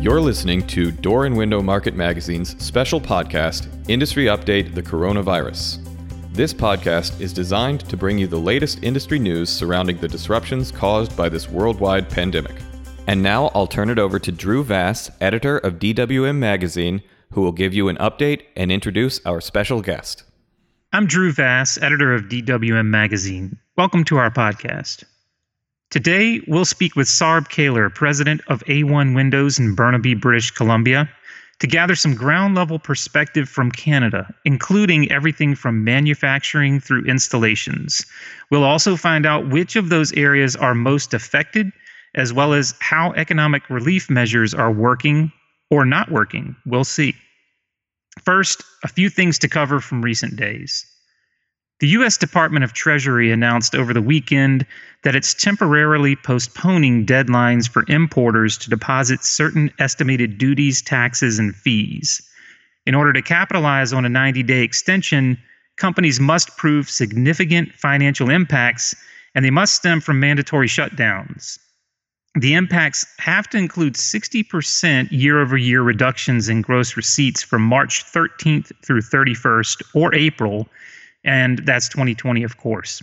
You're listening to Door and Window Market Magazine's special podcast, Industry Update The Coronavirus. This podcast is designed to bring you the latest industry news surrounding the disruptions caused by this worldwide pandemic. And now I'll turn it over to Drew Vass, editor of DWM Magazine, who will give you an update and introduce our special guest. I'm Drew Vass, editor of DWM Magazine. Welcome to our podcast. Today, we'll speak with Sarb Kaler, president of A1 Windows in Burnaby, British Columbia, to gather some ground level perspective from Canada, including everything from manufacturing through installations. We'll also find out which of those areas are most affected, as well as how economic relief measures are working or not working. We'll see. First, a few things to cover from recent days. The U.S. Department of Treasury announced over the weekend that it's temporarily postponing deadlines for importers to deposit certain estimated duties, taxes, and fees. In order to capitalize on a 90 day extension, companies must prove significant financial impacts and they must stem from mandatory shutdowns. The impacts have to include 60% year over year reductions in gross receipts from March 13th through 31st or April and that's 2020, of course.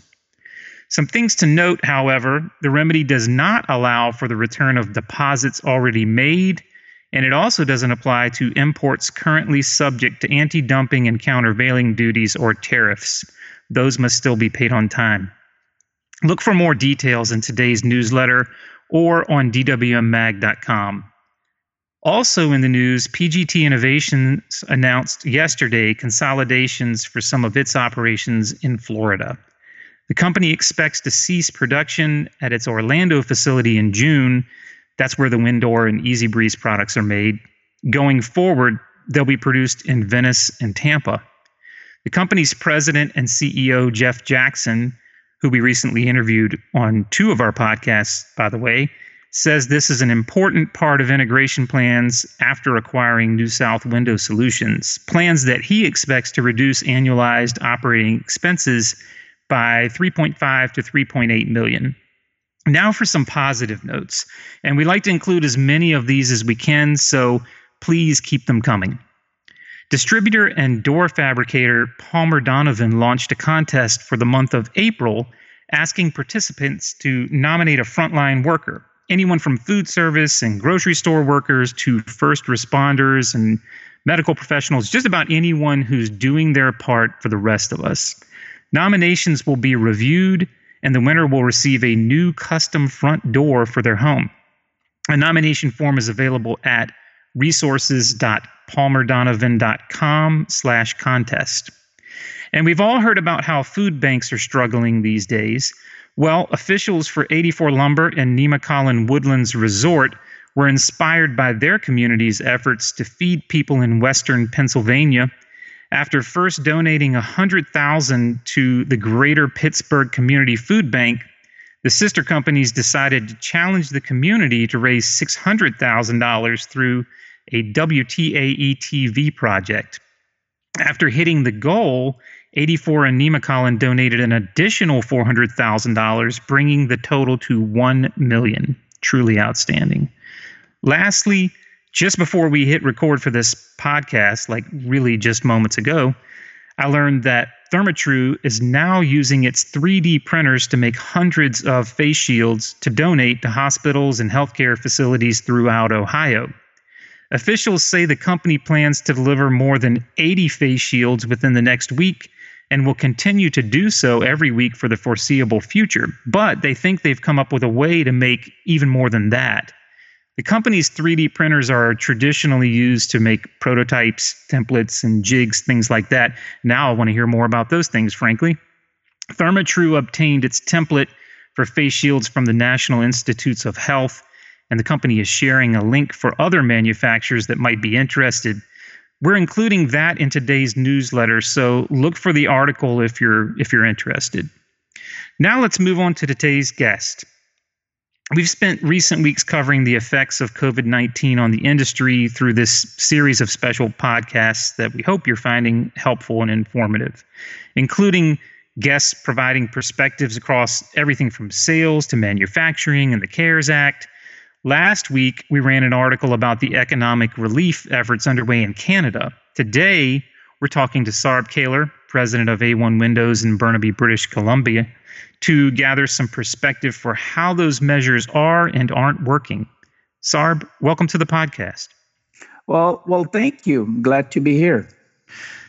Some things to note, however, the remedy does not allow for the return of deposits already made, and it also doesn't apply to imports currently subject to anti dumping and countervailing duties or tariffs. Those must still be paid on time. Look for more details in today's newsletter or on dwmmag.com. Also in the news, PGT Innovations announced yesterday consolidations for some of its operations in Florida. The company expects to cease production at its Orlando facility in June. That's where the WinDoor and Eze-Breeze products are made. Going forward, they'll be produced in Venice and Tampa. The company's president and CEO, Jeff Jackson, who we recently interviewed on two of our podcasts, by the way, says this is an important part of integration plans after acquiring New South Window Solutions, plans that he expects to reduce annualized operating expenses by 3.5 to 3.8 million. Now for some positive notes, and we like to include as many of these as we can, so please keep them coming. Distributor and door fabricator Palmer-Donavin launched a contest for the month of April asking participants to nominate a frontline worker anyone from food service and grocery store workers to first responders and medical professionals, just about anyone who's doing their part for the rest of us. Nominations will be reviewed, and the winner will receive a new custom front door for their home. A nomination form is available at resources.palmerdonavin.com slash contest. And we've all heard about how food banks are struggling these days. Well, officials for 84 Lumber and Nemacolin Woodlands Resort were inspired by their community's efforts to feed people in western Pennsylvania. After first donating 100,000 to the Greater Pittsburgh Community Food Bank, the sister companies decided to challenge the community to raise $600,000 through a WTAE TV project. After hitting the goal, 84 and Nemacolin donated an additional $400,000, bringing the total to 1 million. Truly outstanding. Lastly, just before we hit record for this podcast, like really just moments ago, I learned that Therma-Tru is now using its 3D printers to make hundreds of face shields to donate to hospitals and healthcare facilities throughout Ohio. Officials say the company plans to deliver more than 80 face shields within the next week and will continue to do so every week for the foreseeable future. But they think they've come up with a way to make even more than that. The company's 3D printers are traditionally used to make prototypes, templates, and jigs, things like that. Now I want to hear more about those things, frankly. Therma-Tru obtained its template for face shields from the National Institutes of Health, and the company is sharing a link for other manufacturers that might be interested we're including that in today's newsletter, so look for the article if you're if you're interested. Now let's move on to today's guest. We've spent recent weeks covering the effects of COVID 19 on the industry through this series of special podcasts that we hope you're finding helpful and informative, including guests providing perspectives across everything from sales to manufacturing and the CARES Act, Last week, we ran an article about the economic relief efforts underway in Canada. Today, we're talking to Sarb Kaler, president of A1 Windows in Burnaby, British Columbia, to gather some perspective for how those measures are and aren't working. Sarb, welcome to the podcast. Well, well, thank you. I'm glad to be here.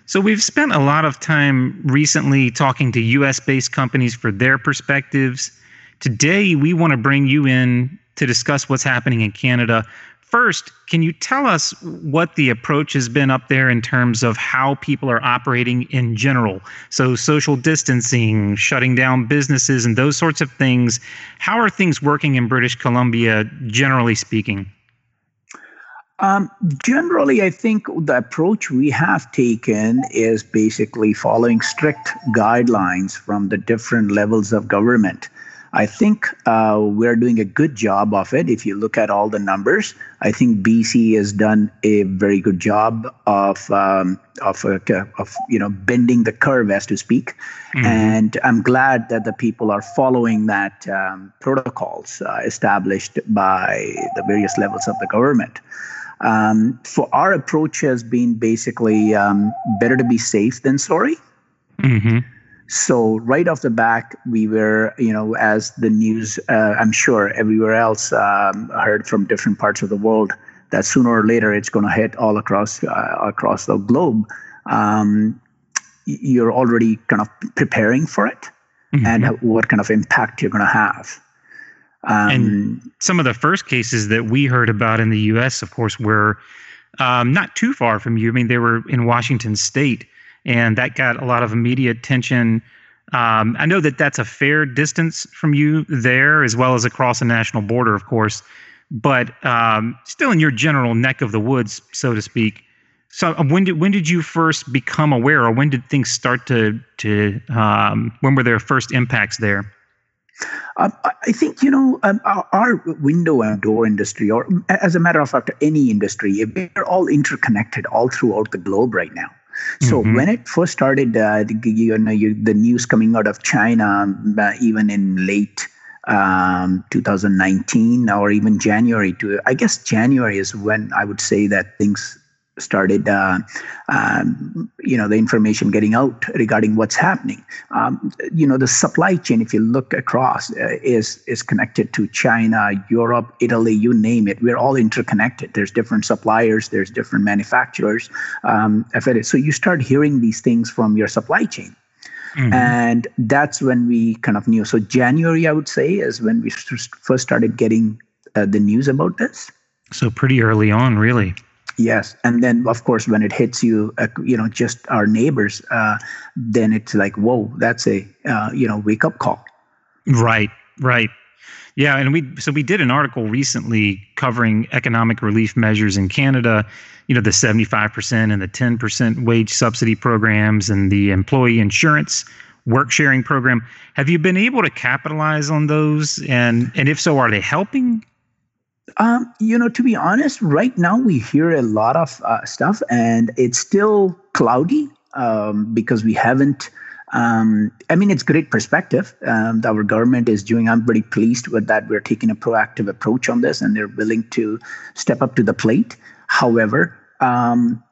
So we've spent a lot of time recently talking to US based companies for their perspectives. Today we want to bring you in to discuss what's happening in Canada. First, can you tell us what the approach has been up there in terms of how people are operating in general? So, social distancing, shutting down businesses, and those sorts of things. How are things working in British Columbia, generally speaking? Um, generally, I think the approach we have taken is basically following strict guidelines from the different levels of government. I think uh, we're doing a good job of it. If you look at all the numbers, I think BC has done a very good job of um, of uh, of you know bending the curve, as to speak. Mm-hmm. And I'm glad that the people are following that um, protocols uh, established by the various levels of the government. Um, so our approach has been basically um, better to be safe than sorry. Mm-hmm. So right off the back, we were, you know, as the news, uh, I'm sure everywhere else um, heard from different parts of the world, that sooner or later it's going to hit all across uh, across the globe. Um, you're already kind of preparing for it, mm-hmm. and what kind of impact you're going to have. Um, and some of the first cases that we heard about in the U.S., of course, were um, not too far from you. I mean, they were in Washington State and that got a lot of immediate attention. Um, I know that that's a fair distance from you there, as well as across a national border, of course, but um, still in your general neck of the woods, so to speak. So uh, when did when did you first become aware, or when did things start to to um, when were there first impacts there? Um, I think you know um, our, our, window and door industry, or as a matter of fact, any industry, we're all interconnected all throughout the globe right now. So mm-hmm. when it first started, uh, you know, you, the news coming out of China, uh, even in late um, 2019 or even January, to I guess January is when I would say that things started, uh, um, you know, the information getting out regarding what's happening. Um, you know, the supply chain, if you look across, uh, is is connected to China, Europe, Italy, you name it. We're all interconnected. There's different suppliers, there's different manufacturers. Um, so you start hearing these things from your supply chain. Mm-hmm. And that's when we kind of knew. So January, I would say, is when we first started getting uh, the news about this. So pretty early on, really. Yes, and then of course when it hits you, uh, you know, just our neighbors, uh, then it's like, whoa, that's a uh, you know wake up call. Right, right. Yeah, and we so we did an article recently covering economic relief measures in Canada. You know, the seventy-five percent and the ten percent wage subsidy programs and the employee insurance work sharing program. Have you been able to capitalize on those? And and if so, are they helping? Um, you know, to be honest, right now we hear a lot of uh, stuff, and it's still cloudy um, because we haven't. Um, I mean, it's great perspective. Um, our government is doing. I'm pretty pleased with that. We're taking a proactive approach on this, and they're willing to step up to the plate. However, um,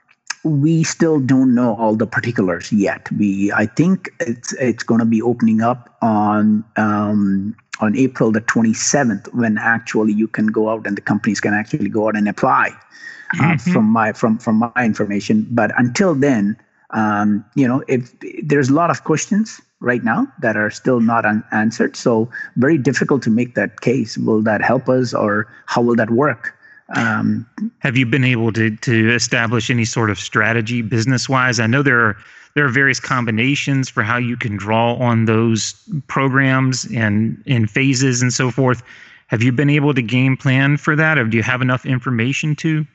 we still don't know all the particulars yet. We, I think it's it's going to be opening up on um, on April the 27th when actually you can go out and the companies can actually go out and apply uh, mm-hmm. from my from from my information. But until then, um, you know, if there's a lot of questions right now that are still not unanswered, so very difficult to make that case. Will that help us, or how will that work? Um, Have you been able to to establish any sort of strategy business wise? I know there are there are various combinations for how you can draw on those programs and in phases and so forth. Have you been able to game plan for that, or do you have enough information to?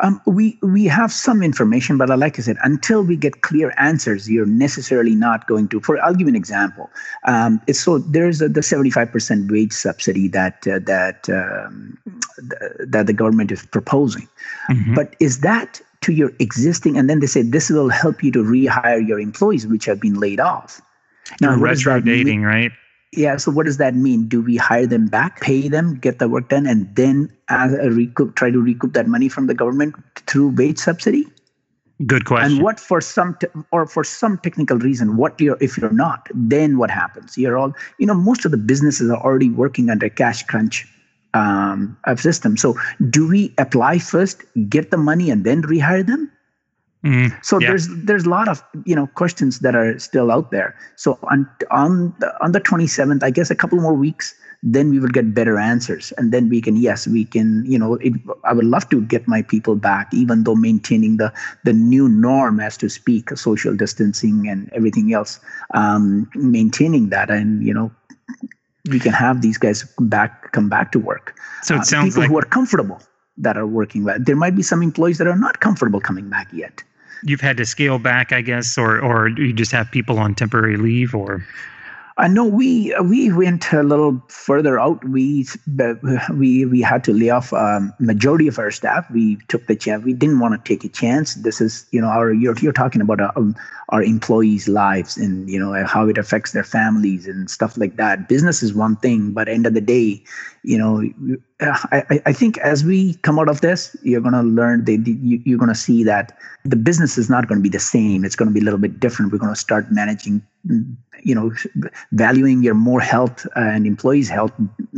Um, we we have some information, but like I said, until we get clear answers, you're necessarily not going to. For I'll give you an example. Um, it's so there's a, the 75% wage subsidy that uh, that um, th- that the government is proposing, mm-hmm. but is that to your existing? And then they say this will help you to rehire your employees which have been laid off. Now, retro dating, right? Yeah. So what does that mean? Do we hire them back, pay them, get the work done, and then as a recoup, try to recoup that money from the government through wage subsidy? Good question. And what for some te- or for some technical reason, what you're if you're not, then what happens? You're all you know. Most of the businesses are already working under cash crunch um, system. So do we apply first, get the money, and then rehire them? Mm, So yeah. there's there's a lot of you know questions that are still out there. So on on the, on the 27th, I guess a couple more weeks, then we will get better answers, and then we can yes we can you know it, I would love to get my people back, even though maintaining the the new norm as to speak, social distancing and everything else, um, maintaining that, and you know we can have these guys back come back to work. so Uh, it sounds people like who are comfortable that are working. well. There might be some employees that are not comfortable coming back yet. You've had to scale back, I guess, or or you just have people on temporary leave, or I know we we went a little further out. We we we had to lay off um, majority of our staff. We took the chance. We didn't want to take a chance. This is you know our you're you're talking about our, um, our employees' lives and you know how it affects their families and stuff like that. Business is one thing, but end of the day, you know, I I- I think as we come out of this, you're gonna learn that you're gonna see that the business is not going to be the same. It's going to be a little bit different. We're going to start managing, you know, valuing your more health and employees' health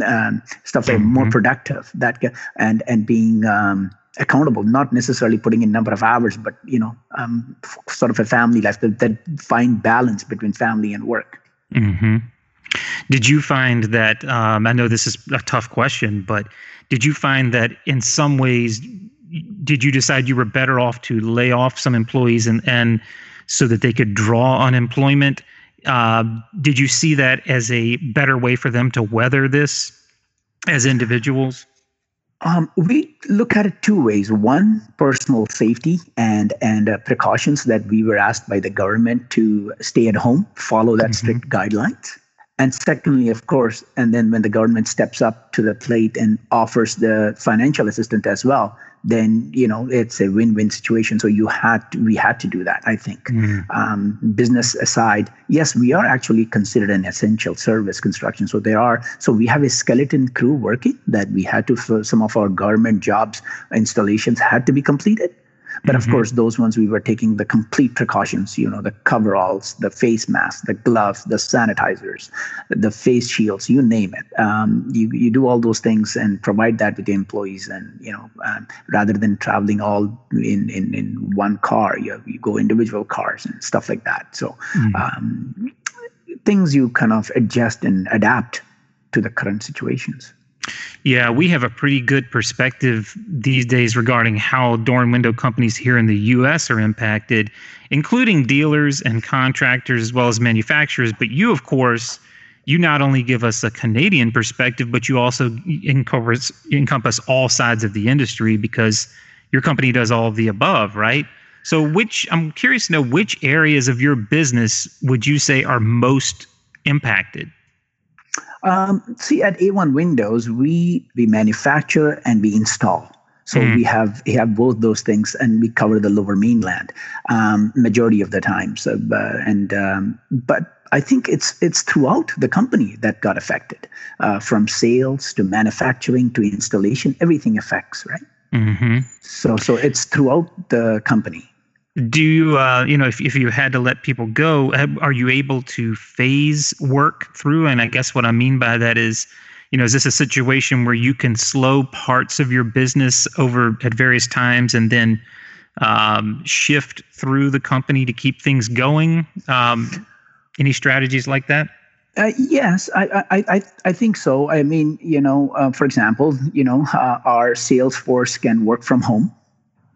um, stuff that are more Mhm. productive. That and and being um, accountable, not necessarily putting in number of hours, but you know, um, f- sort of a family life that, that find balance between family and work. hmm Did you find that? Um, I know this is a tough question, but did you find that in some ways, did you decide you were better off to lay off some employees and and so that they could draw unemployment? Uh, did you see that as a better way for them to weather this as individuals? Um, we look at it two ways. One, personal safety and and uh, precautions that we were asked by the government to stay at home, follow that Mhm. strict guidelines. And secondly, of course, and then when the government steps up to the plate and offers the financial assistance as well, then you know it's a win-win situation. So you had to, we had to do that. I think um, business aside, yes, we are actually considered an essential service construction. So there are, so we have a skeleton crew working that we had to, for some of our government jobs, installations had to be completed. But of Mhm. course, those ones we were taking the complete precautions, you know, the coveralls, the face masks, the gloves, the sanitizers, the face shields, you name it. Um, you, you do all those things and provide that with the employees. And, you know, um, rather than traveling all in, in, in one car, you, you go individual cars and stuff like that. So Mhm. um, things you kind of adjust and adapt to the current situations. Yeah, we have a pretty good perspective these days regarding how door and window companies here in the US are impacted, including dealers and contractors as well as manufacturers. But you, of course, you not only give us a Canadian perspective, but you also encompass, encompass all sides of the industry because your company does all of the above, right? So, which I'm curious to know which areas of your business would you say are most impacted? Um, see, at A1 Windows, we we manufacture and we install. So Mhm. we have we have both those things, and we cover the Lower Mainland um, majority of the time. So, uh, and um, but I think it's it's throughout the company that got affected, uh, from sales to manufacturing to installation. Everything affects, right? Mm-hmm. So so it's throughout the company. Do you uh, you know if, if you had to let people go are you able to phase work through and i guess what i mean by that is you know is this a situation where you can slow parts of your business over at various times and then um, shift through the company to keep things going um, any strategies like that Uh, yes, I, I, I, I think so. I mean, you know, uh, for example, you know, uh, our sales force can work from home.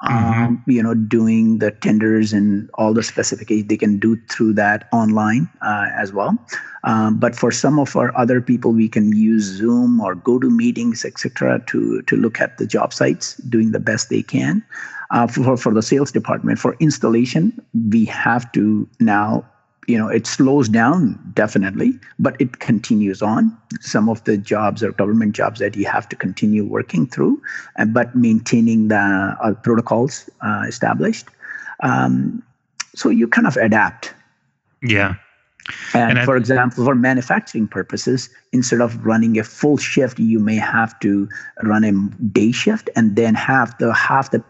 Um, You know, doing the tenders and all the specifications they can do through that online uh, as well. Um, but for some of our other people, we can use Zoom or go to meetings, etc., to to look at the job sites, doing the best they can. Uh, for for the sales department, for installation, we have to now you know it slows down definitely but it continues on. Some of the jobs or government jobs that you have to continue working through uh, but maintaining the uh, protocols uh, established. Um, so you kind of adapt. Yeah. And, and for example, for manufacturing purposes, instead of running a full shift, you may have to run a day shift and then have the half the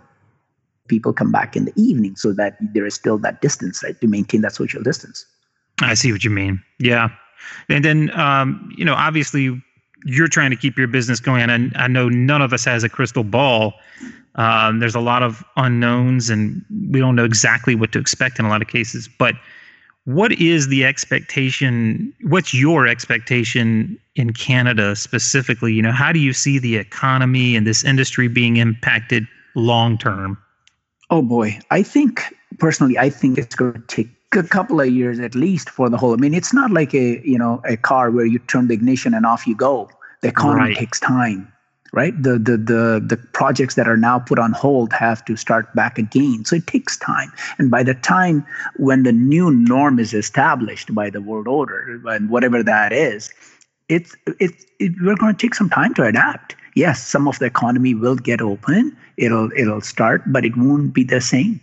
people come back in the evening so that there is still that distance, right, to maintain that social distance. I see what you mean. Yeah. And then, um, you know, obviously you're trying to keep your business going. And I know none of us has a crystal ball. Um, there's a lot of unknowns, and we don't know exactly what to expect in a lot of cases. But what is the expectation? What's your expectation in Canada specifically? You know, how do you see the economy and this industry being impacted long term? Oh boy, I think personally, I think it's going to take a couple of years at least for the whole. I mean, it's not like a you know a car where you turn the ignition and off you go. The economy right. takes time, right? The the the the projects that are now put on hold have to start back again. So it takes time. And by the time when the new norm is established by the world order and whatever that is, it's it's it, we're going to take some time to adapt. Yes, some of the economy will get open. It'll it'll start, but it won't be the same.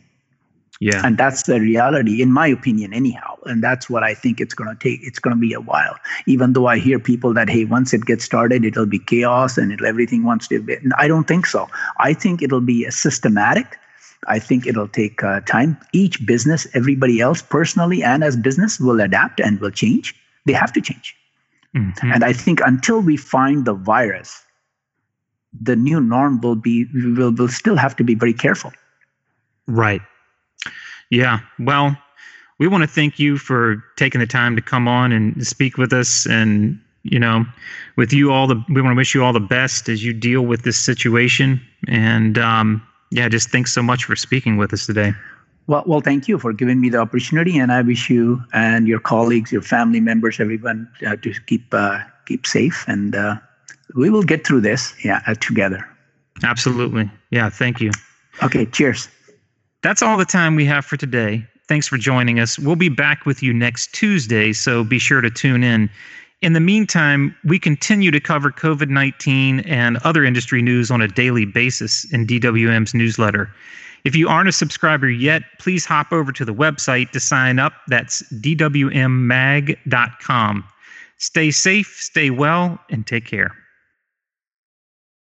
Yeah. And that's the reality, in my opinion, anyhow. And that's what I think it's going to take. It's going to be a while. Even though I hear people that, hey, once it gets started, it'll be chaos and it'll, everything wants to be. I don't think so. I think it'll be systematic. I think it'll take uh, time. Each business, everybody else personally and as business will adapt and will change. They have to change. Mm-hmm. And I think until we find the virus, the new norm will be, we will, will still have to be very careful. Right. Yeah. Well, we want to thank you for taking the time to come on and speak with us and you know with you all the we want to wish you all the best as you deal with this situation and um, yeah just thanks so much for speaking with us today well, well, thank you for giving me the opportunity, and I wish you and your colleagues, your family members, everyone uh, to keep uh, keep safe, and uh, we will get through this, yeah, uh, together. Absolutely, yeah. Thank you. Okay, cheers. That's all the time we have for today. Thanks for joining us. We'll be back with you next Tuesday, so be sure to tune in. In the meantime, we continue to cover COVID 19 and other industry news on a daily basis in DWM's newsletter. If you aren't a subscriber yet, please hop over to the website to sign up. That's dwmmag.com. Stay safe, stay well, and take care.